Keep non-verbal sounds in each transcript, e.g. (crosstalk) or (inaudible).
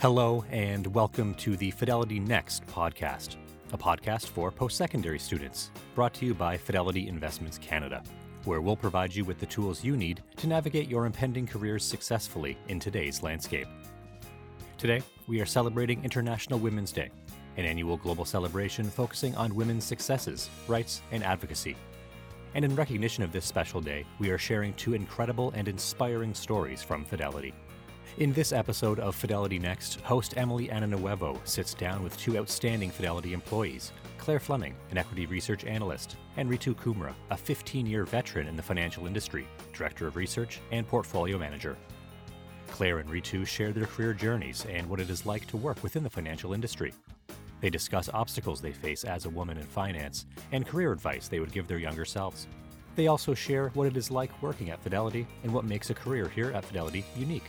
Hello, and welcome to the Fidelity Next podcast, a podcast for post secondary students, brought to you by Fidelity Investments Canada, where we'll provide you with the tools you need to navigate your impending careers successfully in today's landscape. Today, we are celebrating International Women's Day, an annual global celebration focusing on women's successes, rights, and advocacy. And in recognition of this special day, we are sharing two incredible and inspiring stories from Fidelity. In this episode of Fidelity Next, host Emily Ananuevo sits down with two outstanding Fidelity employees Claire Fleming, an equity research analyst, and Ritu Kumra, a 15 year veteran in the financial industry, director of research, and portfolio manager. Claire and Ritu share their career journeys and what it is like to work within the financial industry. They discuss obstacles they face as a woman in finance and career advice they would give their younger selves. They also share what it is like working at Fidelity and what makes a career here at Fidelity unique.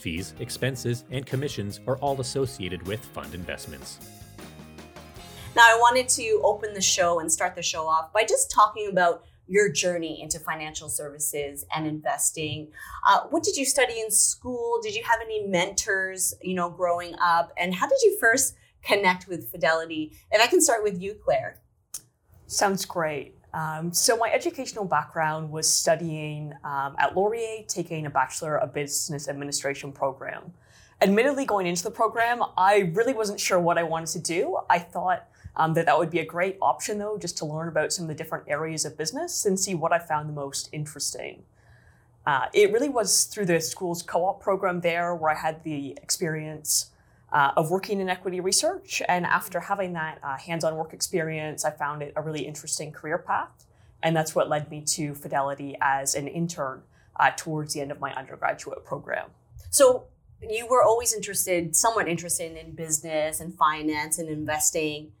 Fees, expenses, and commissions are all associated with fund investments. Now, I wanted to open the show and start the show off by just talking about your journey into financial services and investing. Uh, what did you study in school? Did you have any mentors, you know, growing up? And how did you first connect with Fidelity? If I can start with you, Claire. Sounds great. Um, so my educational background was studying um, at Laurier, taking a Bachelor of Business Administration program. Admittedly, going into the program, I really wasn't sure what I wanted to do. I thought um, that that would be a great option, though, just to learn about some of the different areas of business and see what I found the most interesting. Uh, it really was through the school's co-op program there where I had the experience uh, of working in equity research. And after having that uh, hands-on work experience, I found it a really interesting career path. And that's what led me to Fidelity as an intern uh, towards the end of my undergraduate program. So you were always interested, somewhat interested in business and finance and investing.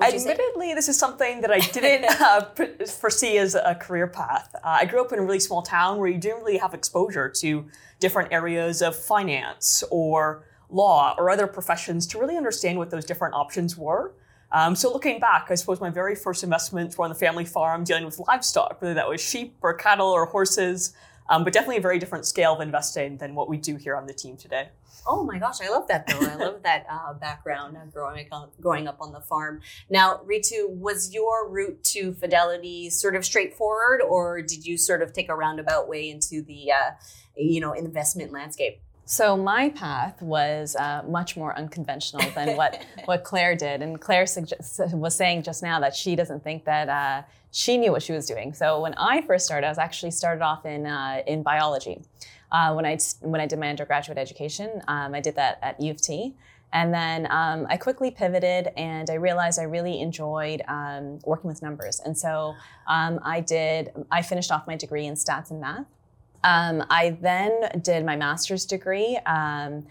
Admittedly, this is something that I didn't (laughs) uh, foresee as a career path. Uh, I grew up in a really small town where you didn't really have exposure to different areas of finance or law or other professions to really understand what those different options were. Um, so looking back, I suppose my very first investments were on the family farm dealing with livestock, whether that was sheep or cattle or horses, um, but definitely a very different scale of investing than what we do here on the team today. Oh my gosh, I love that though. I love (laughs) that uh, background of growing up, growing up on the farm. Now, Ritu, was your route to Fidelity sort of straightforward, or did you sort of take a roundabout way into the, uh, you know, investment landscape? So my path was uh, much more unconventional than (laughs) what, what Claire did. And Claire was saying just now that she doesn't think that uh, she knew what she was doing. So when I first started, I was actually started off in, uh, in biology. Uh, when, I, when I did my undergraduate education, um, I did that at U of T. And then um, I quickly pivoted and I realized I really enjoyed um, working with numbers. And so um, I did, I finished off my degree in stats and math. Um, I then did my master's degree um,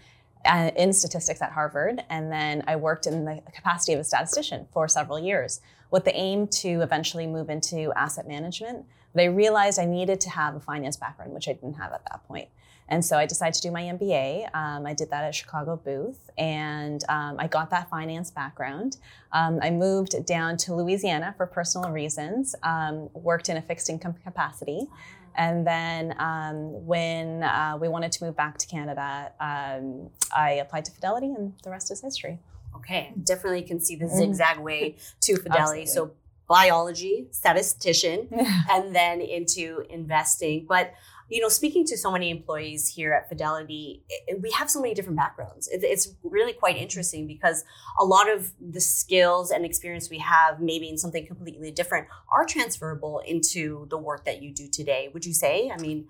in statistics at Harvard, and then I worked in the capacity of a statistician for several years with the aim to eventually move into asset management. But I realized I needed to have a finance background, which I didn't have at that point. And so I decided to do my MBA. Um, I did that at Chicago Booth, and um, I got that finance background. Um, I moved down to Louisiana for personal reasons, um, worked in a fixed income capacity. And then um, when uh, we wanted to move back to Canada, um, I applied to Fidelity, and the rest is history. Okay, definitely can see the mm-hmm. zigzag way to (laughs) Fidelity. so biology, statistician, (laughs) and then into investing. But you know, speaking to so many employees here at Fidelity, we have so many different backgrounds. It's really quite interesting because a lot of the skills and experience we have, maybe in something completely different, are transferable into the work that you do today. Would you say? I mean,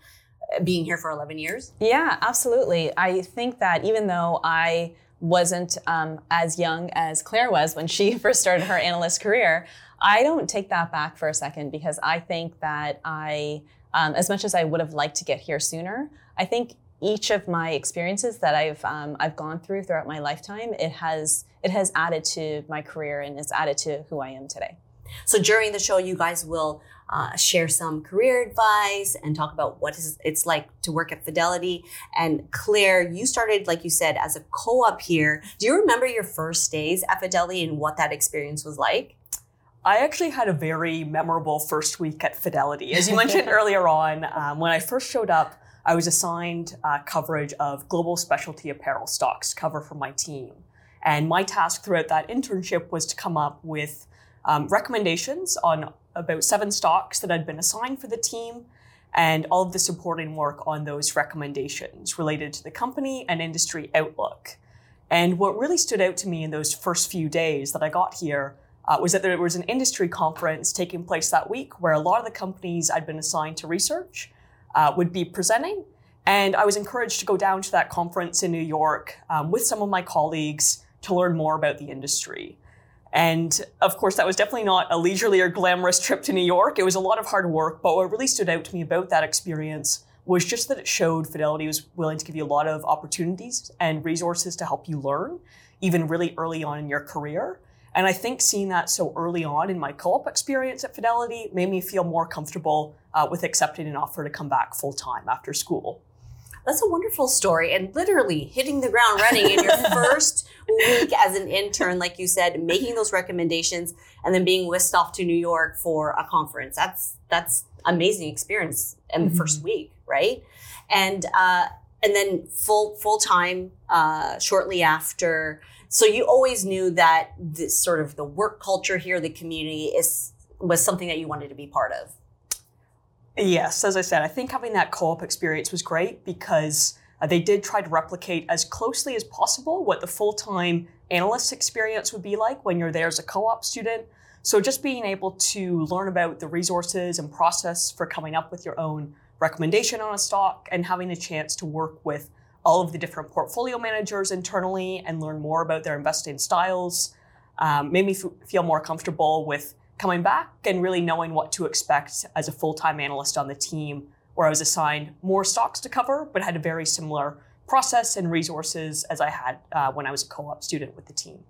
being here for 11 years? Yeah, absolutely. I think that even though I wasn't um, as young as Claire was when she (laughs) first started her analyst career, I don't take that back for a second because I think that I um, as much as I would have liked to get here sooner, I think each of my experiences that I've um, I've gone through throughout my lifetime, it has it has added to my career and it's added to who I am today. So during the show, you guys will uh, share some career advice and talk about what is, it's like to work at Fidelity. And Claire, you started, like you said, as a co-op here. Do you remember your first days at Fidelity and what that experience was like? I actually had a very memorable first week at Fidelity. As you mentioned (laughs) earlier on, um, when I first showed up, I was assigned uh, coverage of global specialty apparel stocks cover for my team. And my task throughout that internship was to come up with um, recommendations on about seven stocks that had been assigned for the team and all of the supporting work on those recommendations related to the company and industry outlook. And what really stood out to me in those first few days that I got here uh, was that there was an industry conference taking place that week where a lot of the companies I'd been assigned to research uh, would be presenting. And I was encouraged to go down to that conference in New York um, with some of my colleagues to learn more about the industry. And of course, that was definitely not a leisurely or glamorous trip to New York. It was a lot of hard work, but what really stood out to me about that experience was just that it showed Fidelity was willing to give you a lot of opportunities and resources to help you learn, even really early on in your career. And I think seeing that so early on in my co op experience at Fidelity made me feel more comfortable uh, with accepting an offer to come back full time after school. That's a wonderful story. And literally hitting the ground running in your (laughs) first week as an intern, like you said, making those recommendations and then being whisked off to New York for a conference. That's that's amazing experience in the mm-hmm. first week, right? And uh, and then full full time uh, shortly after. So you always knew that this sort of the work culture here, the community is was something that you wanted to be part of. Yes, as I said, I think having that co op experience was great because uh, they did try to replicate as closely as possible what the full time analyst experience would be like when you're there as a co op student. So, just being able to learn about the resources and process for coming up with your own recommendation on a stock and having a chance to work with all of the different portfolio managers internally and learn more about their investing styles um, made me f- feel more comfortable with coming back and really knowing what to expect as a full time analyst on the team, where I was assigned more stocks to cover, but had a very similar process and resources as I had uh, when I was a co op student with the team.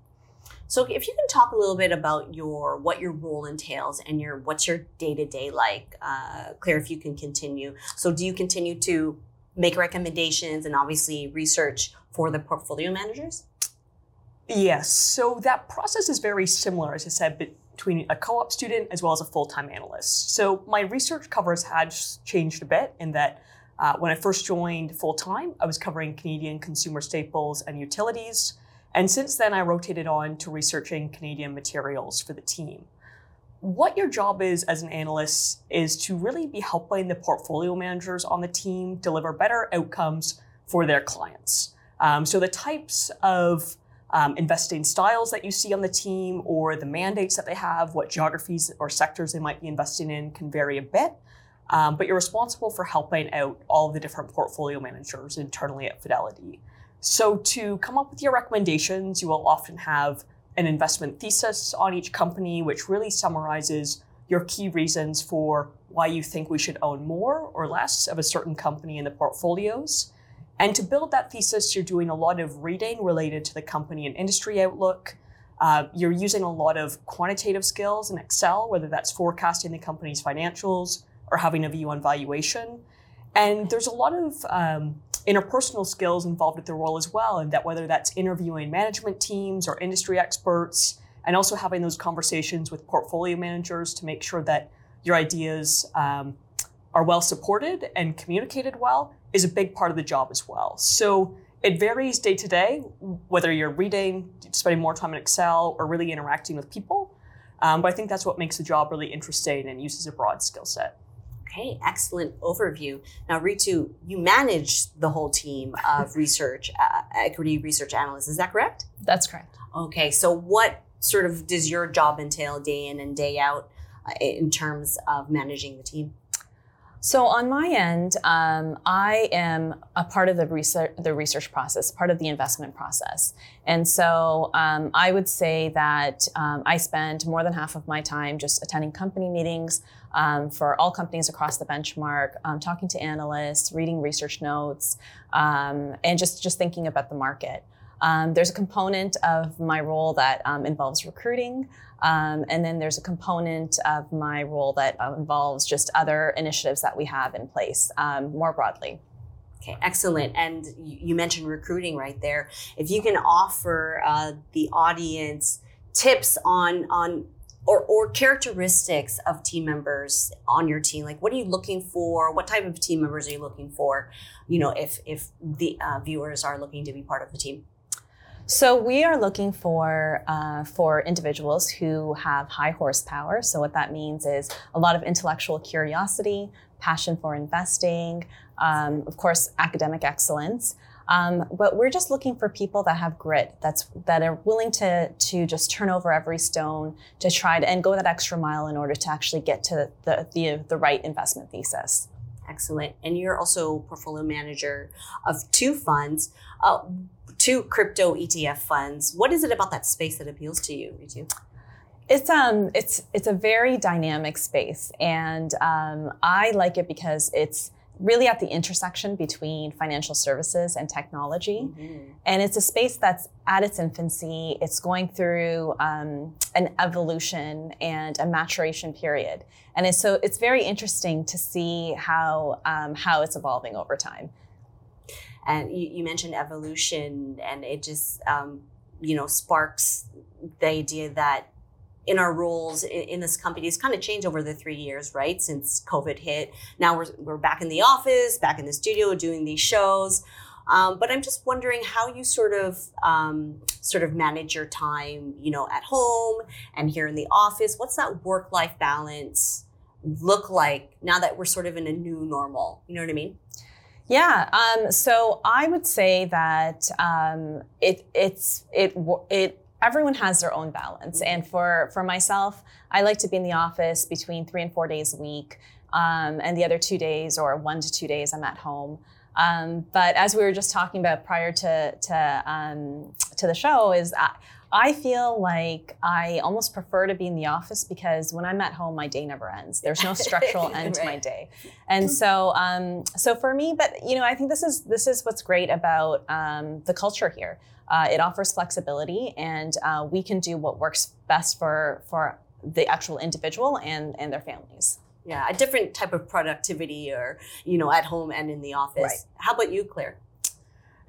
So if you can talk a little bit about your what your role entails and your what's your day to day like, uh, Claire, if you can continue. So do you continue to make recommendations and obviously research for the portfolio managers? Yes. So that process is very similar, as I said, between a co-op student as well as a full-time analyst. So my research covers had changed a bit in that uh, when I first joined full-time, I was covering Canadian consumer staples and utilities. And since then, I rotated on to researching Canadian materials for the team. What your job is as an analyst is to really be helping the portfolio managers on the team deliver better outcomes for their clients. Um, so the types of um, investing styles that you see on the team or the mandates that they have, what geographies or sectors they might be investing in can vary a bit. Um, but you're responsible for helping out all the different portfolio managers internally at Fidelity. So, to come up with your recommendations, you will often have an investment thesis on each company, which really summarizes your key reasons for why you think we should own more or less of a certain company in the portfolios. And to build that thesis, you're doing a lot of reading related to the company and industry outlook. Uh, you're using a lot of quantitative skills in Excel, whether that's forecasting the company's financials or having a view on valuation. And there's a lot of um, interpersonal skills involved with the role as well, and that whether that's interviewing management teams or industry experts, and also having those conversations with portfolio managers to make sure that your ideas um, are well supported and communicated well is a big part of the job as well. So it varies day to day, whether you're reading, spending more time in Excel, or really interacting with people. Um, but I think that's what makes the job really interesting and uses a broad skill set. Okay, excellent overview. Now, Ritu, you manage the whole team of (laughs) research, uh, equity research analysts. Is that correct? That's correct. Okay, so what sort of does your job entail day in and day out uh, in terms of managing the team? So on my end, um, I am a part of the research, the research process, part of the investment process, and so um, I would say that um, I spend more than half of my time just attending company meetings um, for all companies across the benchmark, um, talking to analysts, reading research notes, um, and just just thinking about the market. Um, there's a component of my role that um, involves recruiting, um, and then there's a component of my role that uh, involves just other initiatives that we have in place um, more broadly. Okay, excellent. And you mentioned recruiting right there. If you can offer uh, the audience tips on on or, or characteristics of team members on your team like what are you looking for what type of team members are you looking for you know if if the uh, viewers are looking to be part of the team so we are looking for uh, for individuals who have high horsepower. So what that means is a lot of intellectual curiosity, passion for investing, um, of course, academic excellence. Um, but we're just looking for people that have grit, that's that are willing to to just turn over every stone to try to and go that extra mile in order to actually get to the the, the right investment thesis. Excellent. And you're also portfolio manager of two funds. Uh, two crypto ETF funds. What is it about that space that appeals to you, Ritu? It's um it's it's a very dynamic space, and um, I like it because it's really at the intersection between financial services and technology. Mm-hmm. And it's a space that's at its infancy. It's going through um, an evolution and a maturation period. And it's, so it's very interesting to see how, um, how it's evolving over time and you, you mentioned evolution and it just um, you know sparks the idea that in our roles in, in this company has kind of changed over the three years right since covid hit. Now we're, we're back in the office back in the studio doing these shows. Um, but i'm just wondering how you sort of um, sort of manage your time you know at home and here in the office. What's that work life balance look like now that we're sort of in a new normal? You know what i mean yeah. Um, so I would say that um, it it's it it everyone has their own balance, mm-hmm. and for for myself, I like to be in the office between three and four days a week, um, and the other two days or one to two days I'm at home. Um, but as we were just talking about prior to to um, to the show, is I, I feel like I almost prefer to be in the office because when I'm at home, my day never ends. There's no structural (laughs) end right. to my day, and so um, so for me. But you know, I think this is this is what's great about um, the culture here. Uh, it offers flexibility, and uh, we can do what works best for for the actual individual and and their families. Yeah, a different type of productivity, or you know, at home and in the office. Right. How about you, Claire?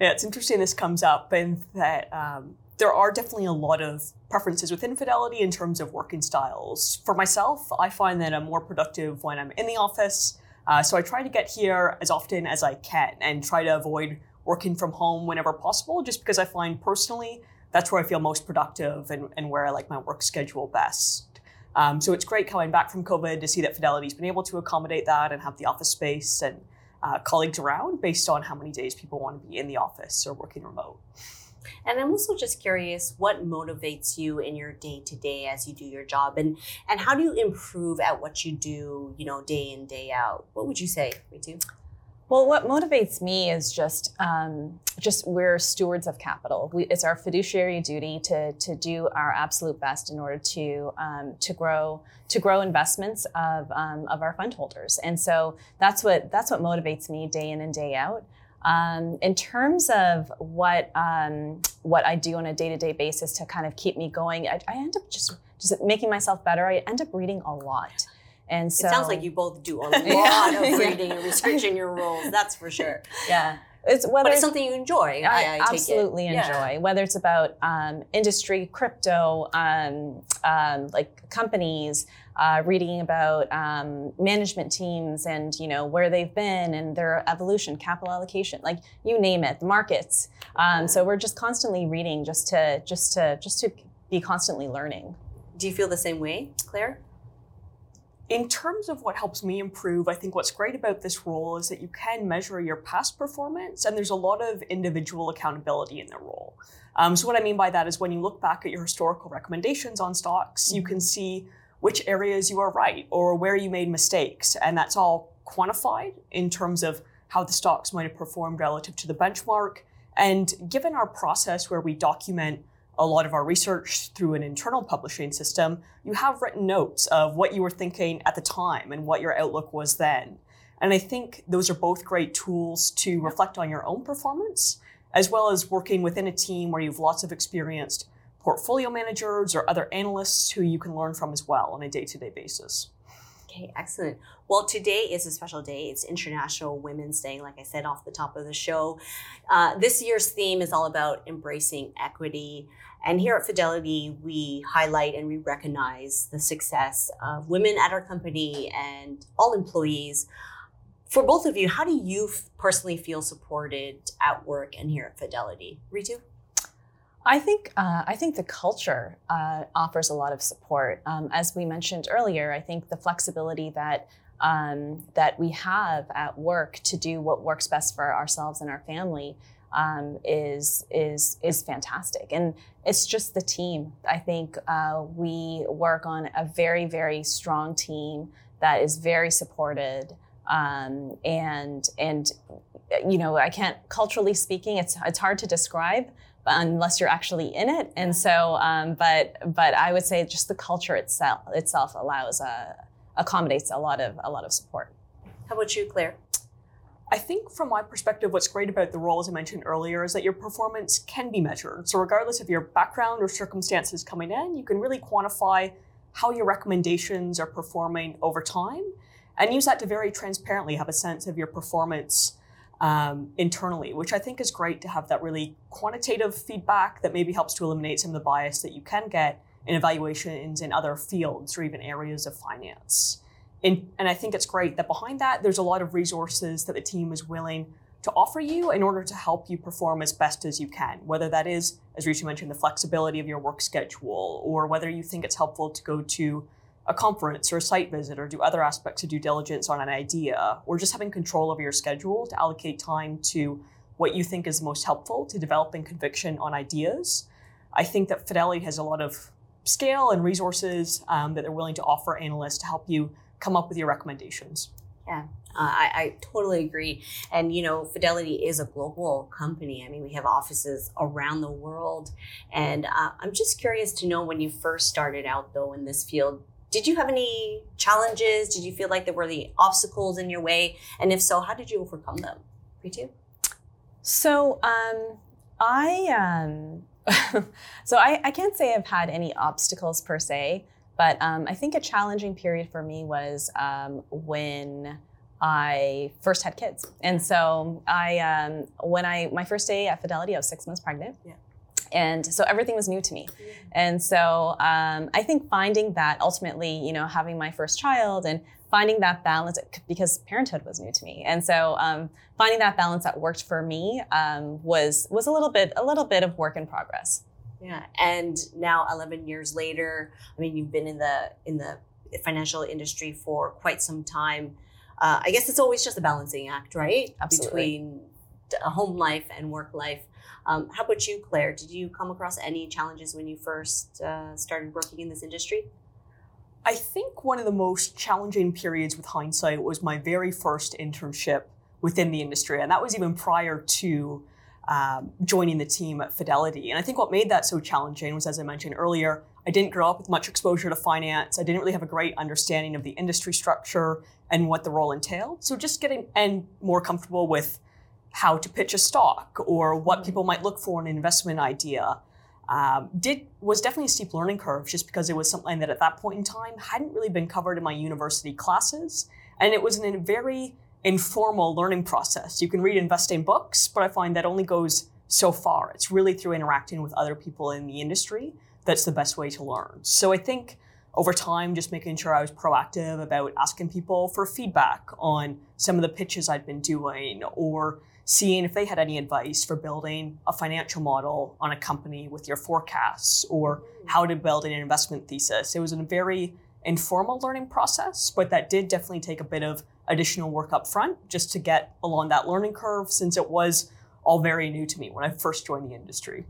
Yeah, it's interesting this comes up and that um, there are definitely a lot of preferences within Fidelity in terms of working styles. For myself, I find that I'm more productive when I'm in the office. Uh, so I try to get here as often as I can and try to avoid working from home whenever possible, just because I find personally that's where I feel most productive and, and where I like my work schedule best. Um, so it's great coming back from COVID to see that Fidelity's been able to accommodate that and have the office space and uh, colleagues around based on how many days people want to be in the office or working remote. And I'm also just curious what motivates you in your day to day as you do your job and and how do you improve at what you do, you know, day in, day out? What would you say, Ritu? Well, what motivates me is just um, just we're stewards of capital. We, it's our fiduciary duty to to do our absolute best in order to um, to grow to grow investments of um, of our fund holders. And so that's what that's what motivates me day in and day out. Um, in terms of what um, what I do on a day to day basis to kind of keep me going, I, I, end up just just making myself better. I end up reading a lot. And so it sounds like you both do a (laughs) lot of reading and researching your roles. That's for sure. Yeah. It's whether but it's something you enjoy. I, I absolutely enjoy. Yeah. Whether it's about um, industry, crypto, um, um, like companies, uh, reading about um, management teams and you know where they've been and their evolution, capital allocation, like you name it, the markets. Um, so we're just constantly reading, just to just to just to be constantly learning. Do you feel the same way, Claire? In terms of what helps me improve, I think what's great about this role is that you can measure your past performance, and there's a lot of individual accountability in the role. Um, so, what I mean by that is when you look back at your historical recommendations on stocks, mm-hmm. you can see which areas you are right or where you made mistakes, and that's all quantified in terms of how the stocks might have performed relative to the benchmark. And given our process where we document a lot of our research through an internal publishing system, you have written notes of what you were thinking at the time and what your outlook was then. And I think those are both great tools to reflect on your own performance, as well as working within a team where you've lots of experienced portfolio managers or other analysts who you can learn from as well on a day to day basis. Okay, excellent. Well, today is a special day. It's International Women's Day, like I said off the top of the show. Uh, this year's theme is all about embracing equity. And here at Fidelity, we highlight and we recognize the success of women at our company and all employees. For both of you, how do you personally feel supported at work and here at Fidelity? Ritu? I think uh, I think the culture uh, offers a lot of support. Um, as we mentioned earlier, I think the flexibility that um, that we have at work to do what works best for ourselves and our family um, is is is fantastic, and it's just the team. I think uh, we work on a very very strong team that is very supported, um, and and you know I can't culturally speaking, it's it's hard to describe unless you're actually in it. And so, um, but but I would say just the culture itself itself allows uh, accommodates a lot of a lot of support. How about you, Claire? I think from my perspective, what's great about the role, as I mentioned earlier, is that your performance can be measured. So regardless of your background or circumstances coming in, you can really quantify how your recommendations are performing over time and use that to very transparently have a sense of your performance um, internally, which I think is great to have that really quantitative feedback that maybe helps to eliminate some of the bias that you can get in evaluations in other fields or even areas of finance. In, and I think it's great that behind that, there's a lot of resources that the team is willing to offer you in order to help you perform as best as you can, whether that is, as Ritu mentioned, the flexibility of your work schedule, or whether you think it's helpful to go to a conference or a site visit or do other aspects of due diligence on an idea or just having control over your schedule to allocate time to what you think is most helpful to developing conviction on ideas. I think that Fidelity has a lot of scale and resources um, that they're willing to offer analysts to help you come up with your recommendations. Yeah, uh, I, I, totally agree. And, you know, Fidelity is a global company. I mean, we have offices around the world. And uh, I'm just curious to know when you first started out, though, in this field, did you have any challenges? Did you feel like there were the obstacles in your way? And if so, how did you overcome them? Ritu? So um, I um, (laughs) so I, I, can't say I've had any obstacles per se, but um, I think a challenging period for me was um, when I first had kids. And so I um, when I my first day at Fidelity, I was six months pregnant. Yeah and so everything was new to me. And so um, i think finding that ultimately you know having my first child and finding that balance because parenthood was new to me. And so um, finding that balance that worked for me um, was was a little bit a little bit of work in progress. Yeah. And now 11 years later i mean you've been in the in the financial industry for quite some time. Uh, i guess it's always just a balancing act right? Absolutely. between a home life and work life um, how about you, Claire? Did you come across any challenges when you first uh, started working in this industry? I think one of the most challenging periods with hindsight was my very first internship within the industry. And that was even prior to um, joining the team at Fidelity. And I think what made that so challenging was, as I mentioned earlier, I didn't grow up with much exposure to finance. I didn't really have a great understanding of the industry structure and what the role entailed. So just getting and more comfortable with how to pitch a stock or what mm-hmm. people might look for in an investment idea. Um, did was definitely a steep learning curve just because it was something that at that point in time hadn't really been covered in my university classes, and it was in a very informal learning process. You can read investing books, but I find that only goes so far. It's really through interacting with other people in the industry that's the best way to learn. So I think over time, just making sure I was proactive about asking people for feedback on some of the pitches I'd been doing or seeing if they had any advice for building a financial model on a company with your forecasts or how to build an investment thesis. It was a very informal learning process, but that did definitely take a bit of additional work up front just to get along that learning curve since it was all very new to me when I first joined the industry.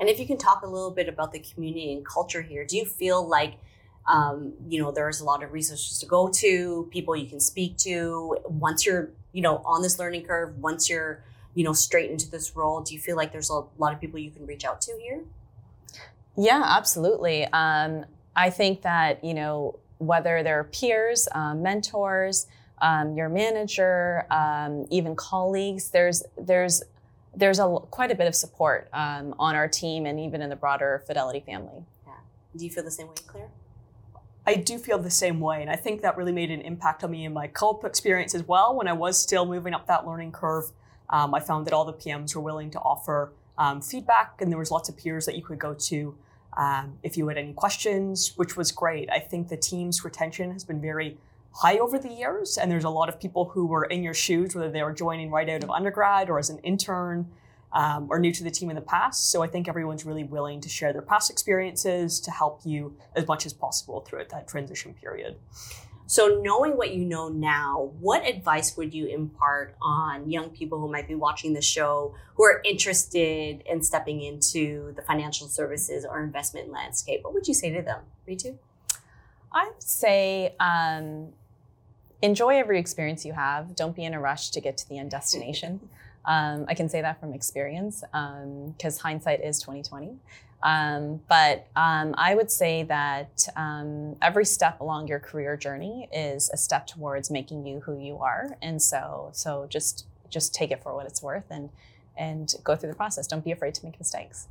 And if you can talk a little bit about the community and culture here, do you feel like um, you know, there's a lot of resources to go to, people you can speak to. Once you're, you know, on this learning curve, once you're, you know, straight into this role, do you feel like there's a lot of people you can reach out to here? Yeah, absolutely. Um, I think that, you know, whether they're peers, um, mentors, um, your manager, um, even colleagues, there's, there's, there's a, quite a bit of support um, on our team and even in the broader Fidelity family. Yeah. Do you feel the same way, Claire? I do feel the same way. And I think that really made an impact on me in my co-op experience as well. When I was still moving up that learning curve, um, I found that all the PMs were willing to offer um, feedback and there was lots of peers that you could go to um, if you had any questions, which was great. I think the team's retention has been very high over the years. And there's a lot of people who were in your shoes, whether they were joining right out of undergrad or as an intern um, or new to the team in the past. So I think everyone's really willing to share their past experiences to help you as much as possible throughout that transition period. So, knowing what you know now, what advice would you impart on young people who might be watching the show who are interested in stepping into the financial services or investment landscape? What would you say to them, Ritu? I would say um, enjoy every experience you have. Don't be in a rush to get to the end destination. (laughs) Um, I can say that from experience because um, hindsight is 2020. Um, but um, I would say that um, every step along your career journey is a step towards making you who you are, and so so just just take it for what it's worth and and go through the process. Don't be afraid to make mistakes.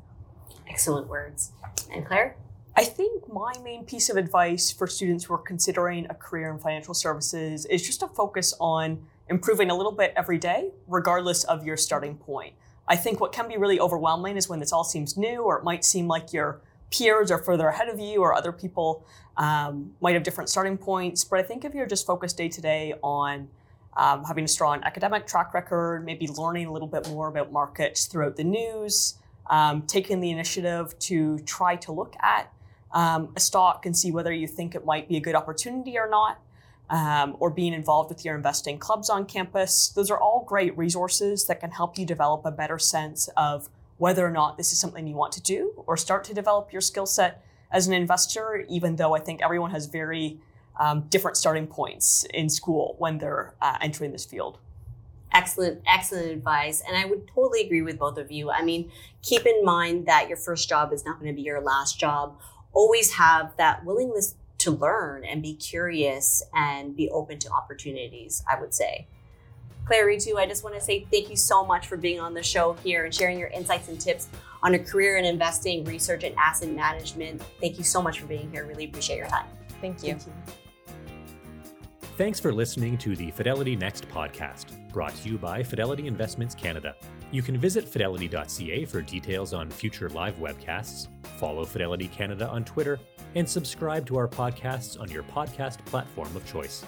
Excellent words. And Claire. I think my main piece of advice for students who are considering a career in financial services is just to focus on improving a little bit every day, regardless of your starting point. I think what can be really overwhelming is when this all seems new, or it might seem like your peers are further ahead of you, or other people um, might have different starting points. But I think if you're just focused day to day on um, having a strong academic track record, maybe learning a little bit more about markets throughout the news, um, taking the initiative to try to look at um, a stock and see whether you think it might be a good opportunity or not, um, or being involved with your investing clubs on campus. Those are all great resources that can help you develop a better sense of whether or not this is something you want to do or start to develop your skill set as an investor, even though I think everyone has very um, different starting points in school when they're uh, entering this field. Excellent, excellent advice. And I would totally agree with both of you. I mean, keep in mind that your first job is not going to be your last job always have that willingness to learn and be curious and be open to opportunities, I would say. Claire, Ritu, I just want to say thank you so much for being on the show here and sharing your insights and tips on a career in investing, research, and asset management. Thank you so much for being here. Really appreciate your time. Thank you. Thank you. Thanks for listening to the Fidelity Next podcast, brought to you by Fidelity Investments Canada. You can visit fidelity.ca for details on future live webcasts, follow Fidelity Canada on Twitter, and subscribe to our podcasts on your podcast platform of choice.